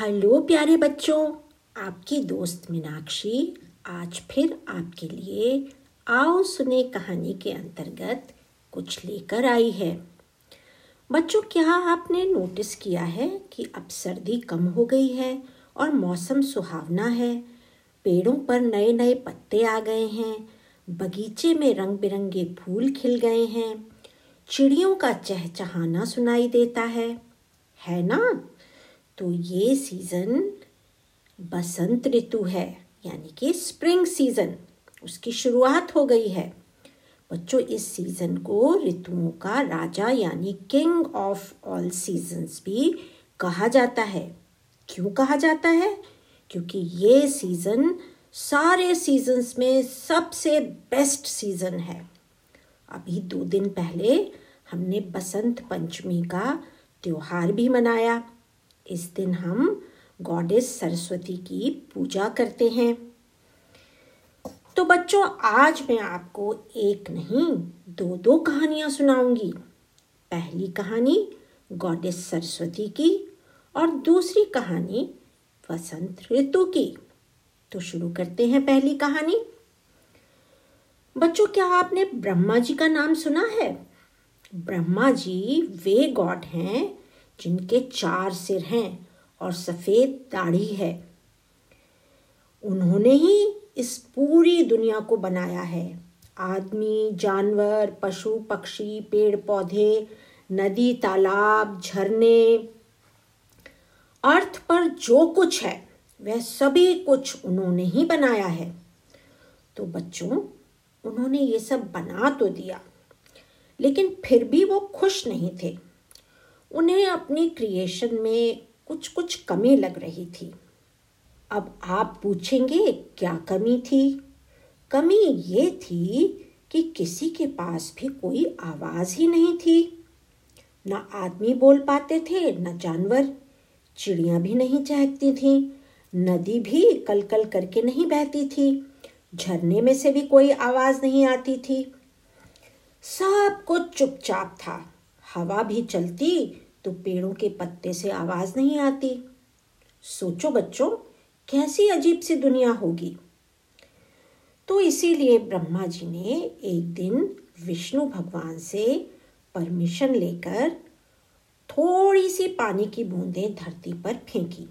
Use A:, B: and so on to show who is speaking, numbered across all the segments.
A: Hello प्यारे बच्चों, आपकी दोस्त मीनाक्षी आज फिर आपके लिए आओ सुने कहानी के अंतर्गत कुछ लेकर आई है। बच्चों, क्या आपने नोटिस किया है कि अब सर्दी कम हो गई है और मौसम सुहावना है? पेड़ों पर नए नए पत्ते आ गए हैं, बगीचे में रंग बिरंगे फूल खिल गए हैं, चिड़ियों का चहचहाना सुनाई देता है। है ना? तो ये सीज़न बसंत ऋतु है, यानी कि स्प्रिंग सीज़न उसकी शुरुआत हो गई है। बच्चों, इस सीज़न को ऋतुओं का राजा यानी किंग ऑफ़ ऑल सीजन्स भी कहा जाता है। क्यों कहा जाता है? क्योंकि ये सीज़न सारे सीजन्स में सबसे बेस्ट सीज़न है। अभी दो दिन पहले हमने बसंत पंचमी का त्यौहार भी मनाया। इस दिन हम गॉडेस सरस्वती की पूजा करते हैं। तो बच्चों, आज मैं आपको एक नहीं दो दो कहानियाँ सुनाऊँगी। पहली कहानी गॉडेस सरस्वती की और दूसरी कहानी वसंत ऋतु की। तो शुरू करते हैं पहली कहानी। बच्चों, क्या आपने ब्रह्मा जी का नाम सुना है? ब्रह्मा जी, वे गॉड हैं जिनके चार सिर हैं और सफ़ेद दाढ़ी है। उन्होंने ही इस पूरी दुनिया को बनाया है। आदमी, जानवर, पशु, पक्षी पेड़ पौधे नदी, तालाब, झरने। अर्थ पर जो कुछ है, वह सभी कुछ उन्होंने ही बनाया है। तो बच्चों, उन्होंने ये सब बना तो दिया, लेकिन फिर भी वो खुश नहीं थे। उन्हें अपनी क्रिएशन में कुछ कुछ कमी लग रही थी। अब आप पूछेंगे, क्या कमी थी? कमी ये थी कि किसी के पास भी कोई आवाज़ ही नहीं थी। न आदमी बोल पाते थे, न जानवर। चिड़िया भी नहीं चहकती थी, नदी भी कल कल करके नहीं बहती थी, झरने में से भी कोई आवाज़ नहीं आती थी। सब कुछ चुपचाप था। हवा भी चलती तो पेड़ों के पत्ते से आवाज़ नहीं आती। सोचो बच्चों, कैसी अजीब सी दुनिया होगी। तो इसीलिए ब्रह्मा जी ने एक दिन विष्णु भगवान से परमिशन लेकर थोड़ी सी पानी की बूंदें धरती पर फेंकी।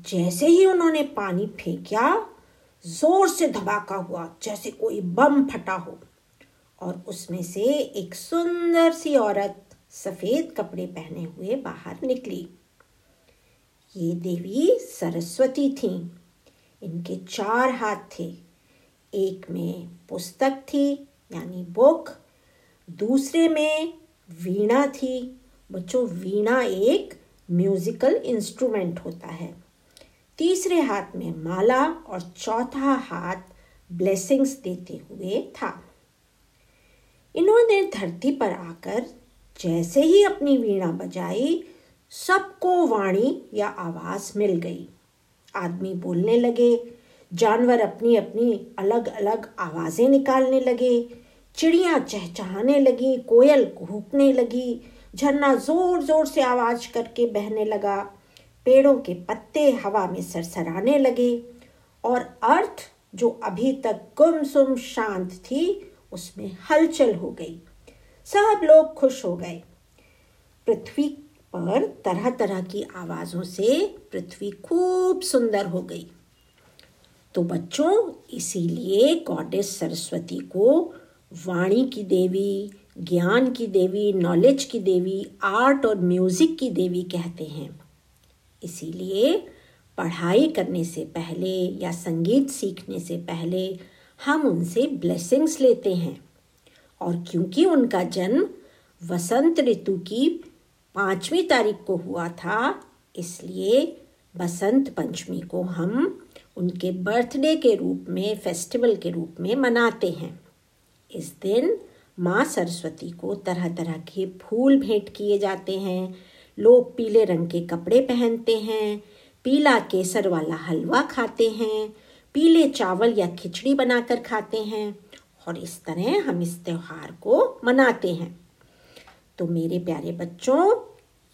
A: जैसे ही उन्होंने पानी फेंका, ज़ोर से धमाका हुआ, जैसे कोई बम फटा हो। और उसमें से एक सुंदर सी औरत सफ़ेद कपड़े पहने हुए बाहर निकली। ये देवी सरस्वती थी। इनके चार हाथ थे। एक में पुस्तक थी, यानी बुक। दूसरे में वीणा थी। बच्चों, वीणा एक म्यूजिकल इंस्ट्रूमेंट होता है। तीसरे हाथ में माला और चौथा हाथ ब्लेसिंग्स देते हुए था। इन्होंने धरती पर आकर जैसे ही अपनी वीणा बजाई, सबको वाणी या आवाज़ मिल गई। आदमी बोलने लगे, जानवर अपनी अपनी अलग अलग आवाज़ें निकालने लगे, चिड़िया चहचहाने लगी, कोयल कूकने लगी, झरना ज़ोर ज़ोर से आवाज़ करके बहने लगा, पेड़ों के पत्ते हवा में सरसराने लगे और अर्थ जो अभी तक गुमसुम शांत थी उसमें हलचल हो गई। सब लोग खुश हो गए। पृथ्वी पर तरह तरह की आवाज़ों से पृथ्वी खूब सुंदर हो गई। तो बच्चों, इसीलिए गॉडेस सरस्वती को वाणी की देवी, ज्ञान की देवी नॉलेज की देवी आर्ट और म्यूज़िक की देवी कहते हैं। इसीलिए पढ़ाई करने से पहले या संगीत सीखने से पहले हम उनसे ब्लेसिंग्स लेते हैं। और क्योंकि उनका जन्म वसंत ऋतु की पांचवी तारीख को हुआ था, इसलिए बसंत पंचमी को हम उनके बर्थडे के रूप में फेस्टिवल के रूप में मनाते हैं। इस दिन माँ सरस्वती को तरह तरह के फूल भेंट किए जाते हैं। लोग पीले रंग के कपड़े पहनते हैं, पीला केसर वाला हलवा खाते हैं पीले चावल या खिचड़ी बनाकर खाते हैं और इस तरह हम इस त्यौहार को मनाते हैं। तो मेरे प्यारे बच्चों,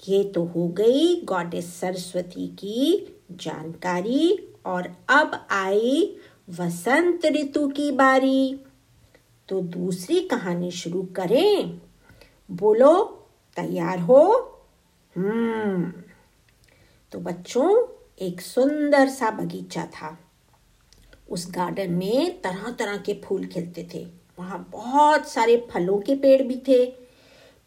A: ये तो हो गई गॉडेस सरस्वती की जानकारी और अब आई वसंत ऋतु की बारी। तो दूसरी कहानी शुरू करें। बोलो, तैयार हो? हम्म। तो बच्चों, एक सुंदर सा बगीचा था। उस गार्डन में तरह तरह के फूल खिलते थे। वहाँ बहुत सारे फलों के पेड़ भी थे।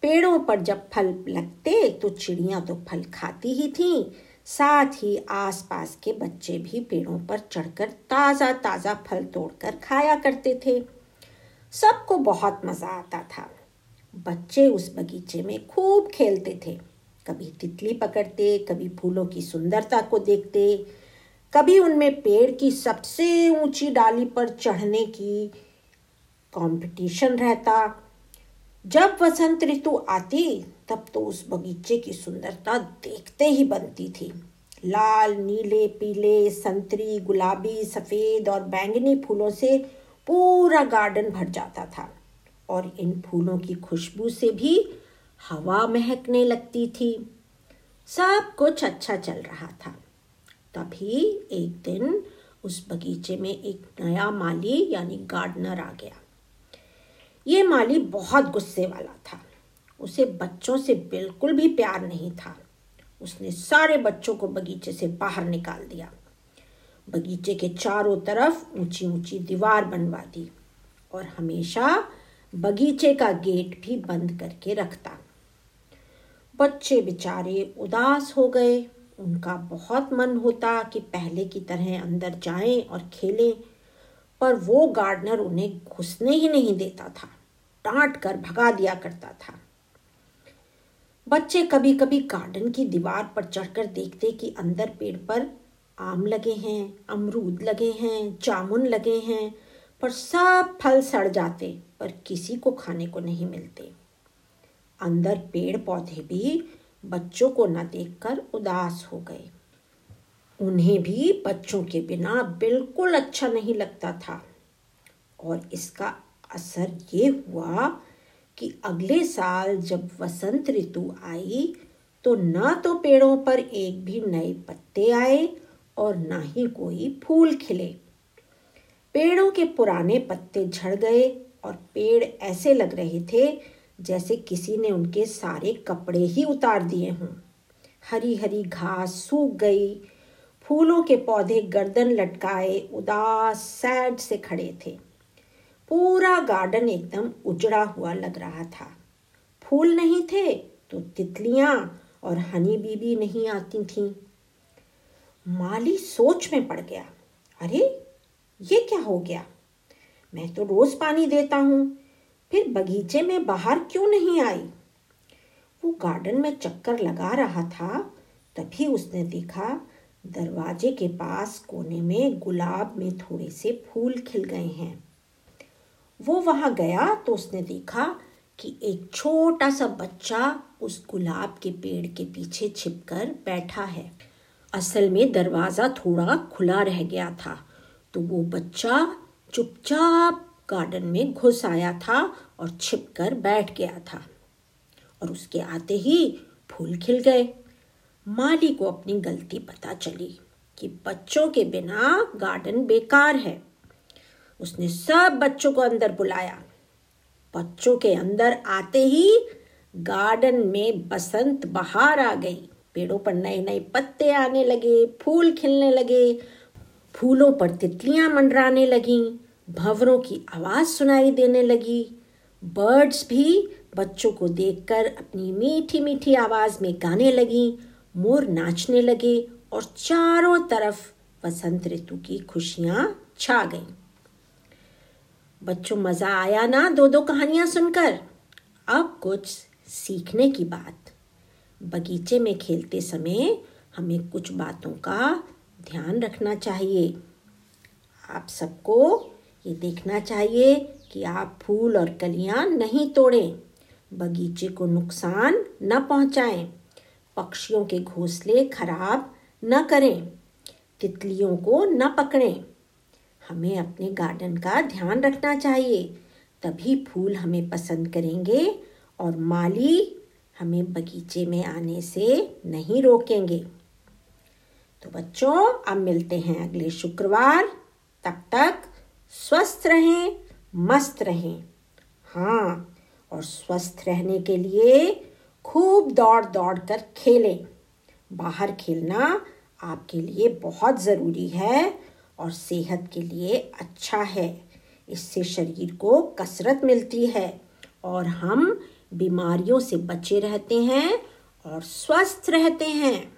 A: पेड़ों पर जब फल लगते तो चिड़िया तो फल खाती ही थीं। साथ ही आसपास के बच्चे भी पेड़ों पर चढ़कर ताज़ा ताज़ा फल तोड़कर खाया करते थे। सबको बहुत मज़ा आता था। बच्चे उस बगीचे में खूब खेलते थे। कभी तितली पकड़ते, कभी फूलों की सुंदरता को देखते कभी उनमें पेड़ की सबसे ऊँची डाली पर चढ़ने की कंपटीशन रहता। जब वसंत ऋतु आती, तब तो उस बगीचे की सुंदरता देखते ही बनती थी। लाल, नीले, पीले, संतरी, गुलाबी, सफ़ेद और बैंगनी फूलों से पूरा गार्डन भर जाता था। और इन फूलों की खुशबू से भी हवा महकने लगती थी। सब कुछ अच्छा चल रहा था। तभी एक दिन उस बगीचे में एक नया माली यानी गार्डनर आ गया। ये माली बहुत गुस्से वाला था। उसे बच्चों से बिल्कुल भी प्यार नहीं था। उसने सारे बच्चों को बगीचे से बाहर निकाल दिया। बगीचे के चारों तरफ़ ऊँची ऊँची दीवार बनवा दी और हमेशा बगीचे का गेट भी बंद करके रखता। बच्चे बेचारे उदास हो गए। उनका बहुत मन होता कि पहले की तरह अंदर जाएँ और खेलें, पर वो गार्डनर उन्हें घुसने ही नहीं देता था, डांट कर भगा दिया करता था। बच्चे कभी कभी गार्डन की दीवार पर चढ़कर देखते कि अंदर पेड़ पर आम लगे हैं, अमरूद लगे हैं, जामुन लगे हैं, पर सब फल सड़ जाते, पर किसी को खाने को नहीं मिलते। अंदर पेड़ पौधे भी बच्चों को न देखकर उदास हो गए। उन्हें भी बच्चों के बिना बिल्कुल अच्छा नहीं लगता था। और इसका असर ये हुआ कि अगले साल जब वसंत ऋतु आई तो न तो पेड़ों पर एक भी नए पत्ते आए और ना ही कोई फूल खिले। पेड़ों के पुराने पत्ते झड़ गए और पेड़ ऐसे लग रहे थे जैसे किसी ने उनके सारे कपड़े ही उतार दिए हों। हरी हरी घास सूख गई, फूलों के पौधे गर्दन लटकाए, उदास, सैड से खड़े थे। पूरा गार्डन एकदम उजड़ा हुआ लग रहा था। फूल नहीं थे तो तितलियाँ और हनी बीबी नहीं आती थीं। माली सोच में पड़ गया, अरे, ये क्या हो गया? मैं तो रोज पानी देता हूँ फिर बगीचे में बाहर क्यों नहीं आई? वो गार्डन में चक्कर लगा रहा था, तभी उसने देखा दरवाजे के पास कोने में गुलाब में थोड़े से फूल खिल गए हैं। वो वहाँ गया तो उसने देखा कि एक छोटा सा बच्चा उस गुलाब के पेड़ के पीछे छिपकर बैठा है। असल में दरवाज़ा थोड़ा खुला रह गया था तो वो बच्चा चुपचाप गार्डन में घुस आया था और छिपकर बैठ गया था। और उसके आते ही फूल खिल गए। माली को अपनी गलती पता चली कि बच्चों के बिना गार्डन बेकार है। उसने सब बच्चों को अंदर बुलाया। बच्चों के अंदर आते ही गार्डन में बसंत बहार आ गई। पेड़ों पर नए नए पत्ते आने लगे, फूल खिलने लगे, फूलों पर तितलियाँ मंडराने लगीं। भंवरों की आवाज़ सुनाई देने लगी। बर्ड्स भी बच्चों को देखकर अपनी मीठी मीठी आवाज़ में गाने लगी, मोर नाचने लगे और चारों तरफ़ वसंत ऋतु की खुशियाँ छा गईं। बच्चों, मज़ा आया ना दो दो कहानियाँ सुनकर? अब कुछ सीखने की बात। बगीचे में खेलते समय हमें कुछ बातों का ध्यान रखना चाहिए। आप सबको ये देखना चाहिए कि आप फूल और कलियाँ नहीं तोड़ें, बगीचे को नुकसान न पहुंचाएँ, पक्षियों के घोंसले खराब न करें, तितलियों को न पकड़ें। हमें अपने गार्डन का ध्यान रखना चाहिए, तभी फूल हमें पसंद करेंगे और माली हमें बगीचे में आने से नहीं रोकेंगे। तो बच्चों, अब मिलते हैं अगले शुक्रवार, तब तक स्वस्थ रहें, मस्त रहें। हाँ और स्वस्थ रहने के लिए खूब दौड़ दौड़ कर खेलें। बाहर खेलना आपके लिए बहुत ज़रूरी है और सेहत के लिए अच्छा है। इससे शरीर को कसरत मिलती है और हम बीमारियों से बचे रहते हैं और स्वस्थ रहते हैं।